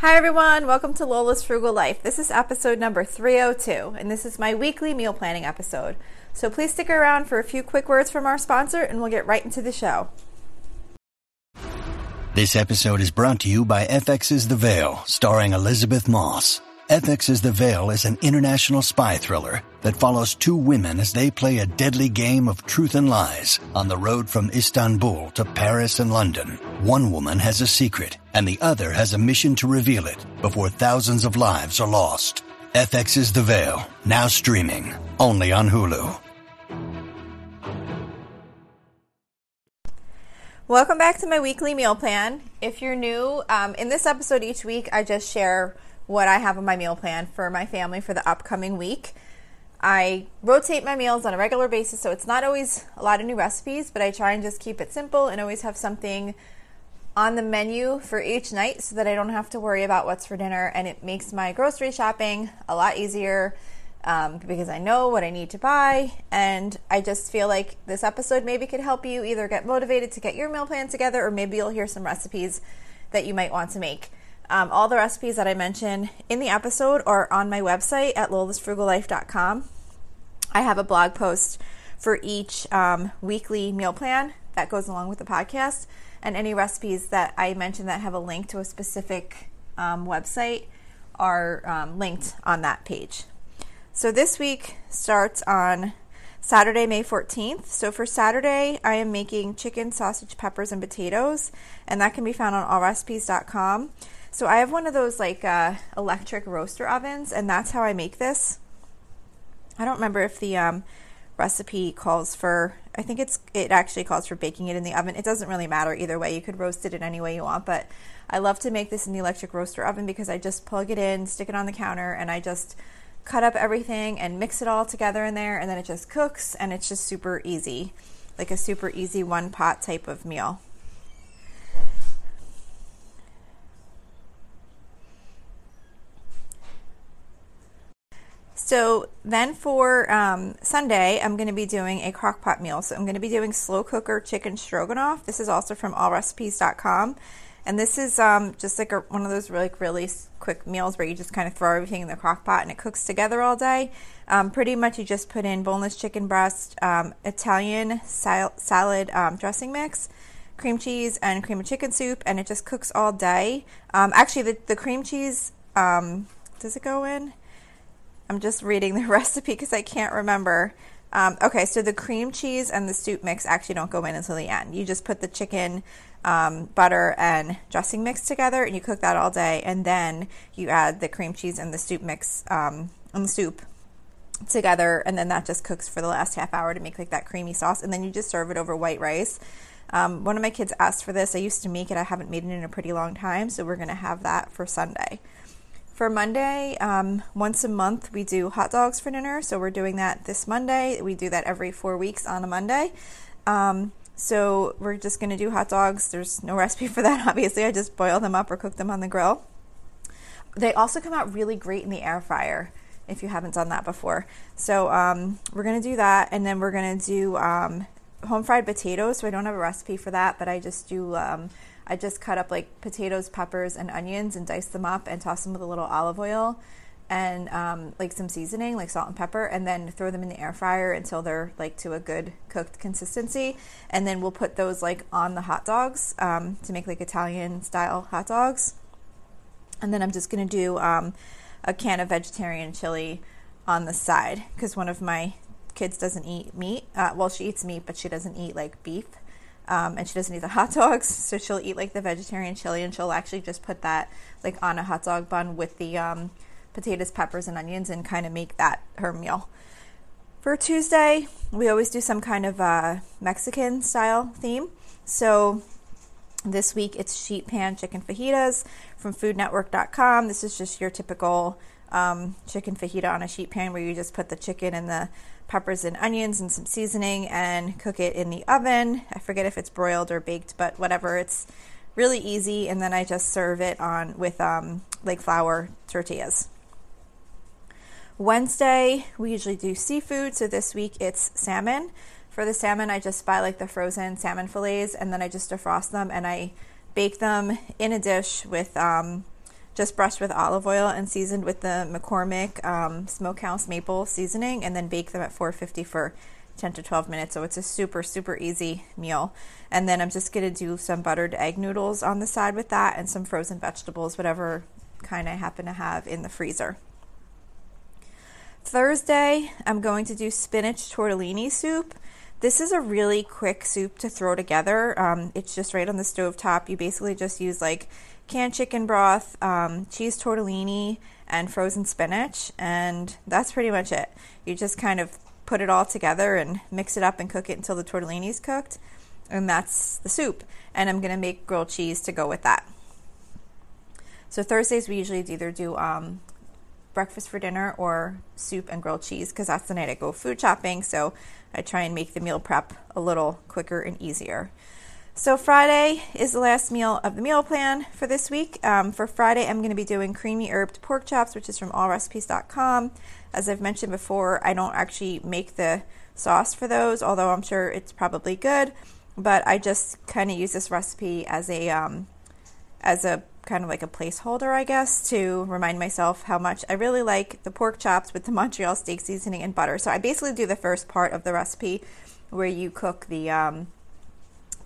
Hi, everyone. Welcome to Lola's Frugal Life. This is episode number 302, and this is my weekly meal planning episode. So please stick around for a few quick words from our sponsor, and we'll get right into the show. This episode is brought to you by FX's The Veil, starring Elisabeth Moss. FX's The Veil is an international spy thriller that follows two women as they play a deadly game of truth and lies on the road from Istanbul to Paris and London. One woman has a secret, and the other has a mission to reveal it before thousands of lives are lost. FX's The Veil, now streaming, only on Hulu. Welcome back to my weekly meal plan. If you're new, um, in this episode each week, I just share what I have on my meal plan for my family for the upcoming week. I rotate my meals on a regular basis, so it's not always a lot of new recipes, but I try and just keep it simple and always have something on the menu for each night so that I don't have to worry about what's for dinner. And it makes my grocery shopping a lot easier um, because I know what I need to buy. And I just feel like this episode maybe could help you either get motivated to get your meal plan together or maybe you'll hear some recipes that you might want to make. Um, all the recipes that I mention in the episode are on my website at lolasfrugallife.com. I have a blog post for each um, weekly meal plan that goes along with the podcast, and any recipes that I mention that have a link to a specific um, website are um, linked on that page. So this week starts on Saturday, May 14th. So for Saturday, I am making chicken, sausage, peppers, and potatoes, and that can be found on allrecipes.com. So I have one of those like uh, electric roaster ovens, and that's how I make this. I don't remember if the um, recipe calls for. I think it's it actually calls for baking it in the oven. It doesn't really matter either way. You could roast it in any way you want, but I love to make this in the electric roaster oven because I just plug it in, stick it on the counter, and I just cut up everything and mix it all together in there, and then it just cooks, and it's just super easy, like a super easy one pot type of meal. So then for um, Sunday, I'm going to be doing a crock pot meal. So I'm going to be doing slow cooker chicken stroganoff. This is also from allrecipes.com. And this is um, just like a, one of those really, really quick meals where you just kind of throw everything in the crock pot and it cooks together all day. Um, pretty much you just put in boneless chicken breast, um, Italian sal- salad um, dressing mix, cream cheese, and cream of chicken soup, and it just cooks all day. Um, actually, the, the cream cheese, um, does it go in? I'm just reading the recipe because I can't remember. Um, okay, so the cream cheese and the soup mix actually don't go in until the end. You just put the chicken, um, butter, and dressing mix together, and you cook that all day, and then you add the cream cheese and the soup mix um, and the soup together, and then that just cooks for the last half hour to make like that creamy sauce, and then you just serve it over white rice. Um, one of my kids asked for this. I used to make it. I haven't made it in a pretty long time, so we're gonna have that for Sunday. For Monday, um, once a month, we do hot dogs for dinner. So we're doing that this Monday. We do that every four weeks on a Monday. Um, so we're just going to do hot dogs. There's no recipe for that, obviously. I just boil them up or cook them on the grill. They also come out really great in the air fryer if you haven't done that before. So um, we're going to do that. And then we're going to do um, home fried potatoes. So I don't have a recipe for that, but I just do um, I just cut up like potatoes, peppers, and onions and dice them up and toss them with a little olive oil and um, like some seasoning, like salt and pepper, and then throw them in the air fryer until they're like to a good cooked consistency. And then we'll put those like on the hot dogs um, to make like Italian style hot dogs. And then I'm just gonna do um, a can of vegetarian chili on the side because one of my kids doesn't eat meat. Uh, well, she eats meat, but she doesn't eat like beef um, and she doesn't eat the hot dogs, so she'll eat like the vegetarian chili, and she'll actually just put that like on a hot dog bun with the um, potatoes, peppers, and onions, and kind of make that her meal. For Tuesday, we always do some kind of uh, Mexican style theme. So this week it's sheet pan chicken fajitas from foodnetwork.com. This is just your typical um, chicken fajita on a sheet pan where you just put the chicken and the peppers and onions and some seasoning and cook it in the oven. I forget if it's broiled or baked, but whatever. It's really easy, and then I just serve it on with um, like flour tortillas. Wednesday, we usually do seafood, so this week it's salmon. For the salmon, I just buy like the frozen salmon fillets and then I just defrost them and I bake them in a dish with um, just brushed with olive oil and seasoned with the McCormick um, Smokehouse Maple seasoning, and then bake them at 450 for 10 to 12 minutes. So it's a super, super easy meal. And then I'm just going to do some buttered egg noodles on the side with that and some frozen vegetables, whatever kind I happen to have in the freezer. Thursday, I'm going to do spinach tortellini soup. This is a really quick soup to throw together. Um, it's just right on the stove top. You basically just use like canned chicken broth, um, cheese tortellini, and frozen spinach, and that's pretty much it. You just kind of put it all together and mix it up and cook it until the tortellini is cooked. And that's the soup. And I'm to make grilled cheese to go with that. So Thursdays we usually either do um, breakfast for dinner or soup and grilled cheese because that's the night I go food shopping. So I try and make the meal prep a little quicker and easier. So Friday is the last meal of the meal plan for this week. Um, for Friday, I'm going to be doing creamy herbed pork chops, which is from allrecipes.com. As I've mentioned before, I don't actually make the sauce for those, although I'm sure it's probably good. But I just kind of use this recipe as a um, as a kind of like a placeholder, I guess, to remind myself how much I really like the pork chops with the Montreal steak seasoning and butter. So I basically do the first part of the recipe where you cook the um,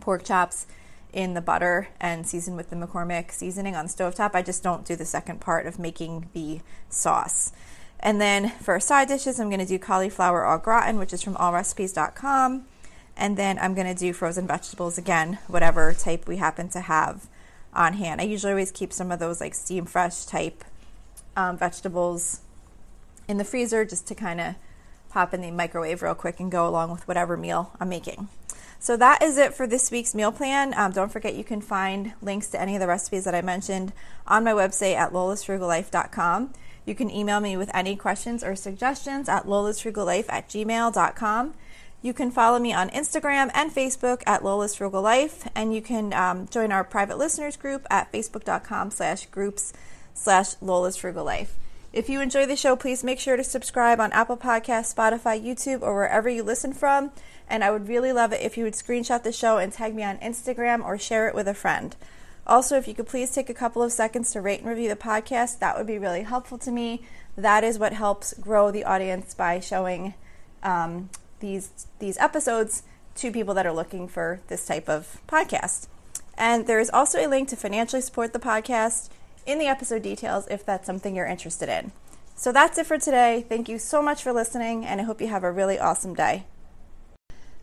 pork chops in the butter and season with the McCormick seasoning on the stovetop. I just don't do the second part of making the sauce. And then for side dishes, I'm going to do cauliflower au gratin, which is from allrecipes.com. And then I'm going to do frozen vegetables again, whatever type we happen to have on hand. I usually always keep some of those like steam fresh type um, vegetables in the freezer just to kind of pop in the microwave real quick and go along with whatever meal I'm making. So that is it for this week's meal plan. Um, don't forget you can find links to any of the recipes that I mentioned on my website at lolasfrugallife.com. You can email me with any questions or suggestions at lolasfrugallife at gmail.com. You can follow me on Instagram and Facebook at Lola's Frugal Life, and you can um, join our private listeners group at facebook.com slash groups slash Lola's Frugal Life. If you enjoy the show, please make sure to subscribe on Apple Podcasts, Spotify, YouTube, or wherever you listen from. And I would really love it if you would screenshot the show and tag me on Instagram or share it with a friend. Also, if you could please take a couple of seconds to rate and review the podcast, that would be really helpful to me. That is what helps grow the audience by showing um, these these episodes to people that are looking for this type of podcast. And there is also a link to financially support the podcast in the episode details if that's something you're interested in. So that's it for today. Thank you so much for listening, and I hope you have a really awesome day.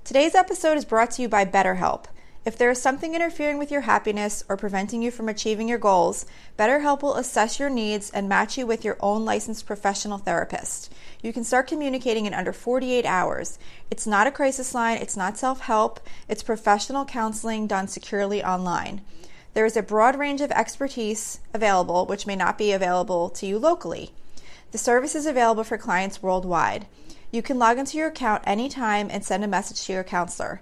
Today's episode is brought to you by BetterHelp. If there is something interfering with your happiness or preventing you from achieving your goals, BetterHelp will assess your needs and match you with your own licensed professional therapist. You can start communicating in under 48 hours. It's not a crisis line, it's not self help, it's professional counseling done securely online. There is a broad range of expertise available, which may not be available to you locally. The service is available for clients worldwide. You can log into your account anytime and send a message to your counselor.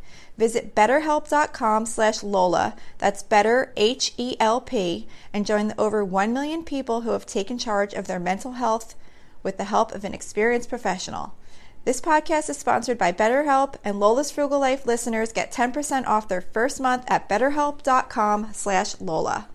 Visit betterhelp.com slash Lola, that's better H-E-L-P, and join the over 1 million people who have taken charge of their mental health with the help of an experienced professional. This podcast is sponsored by BetterHelp, and Lola's Frugal Life listeners get 10% off their first month at betterhelp.com slash Lola.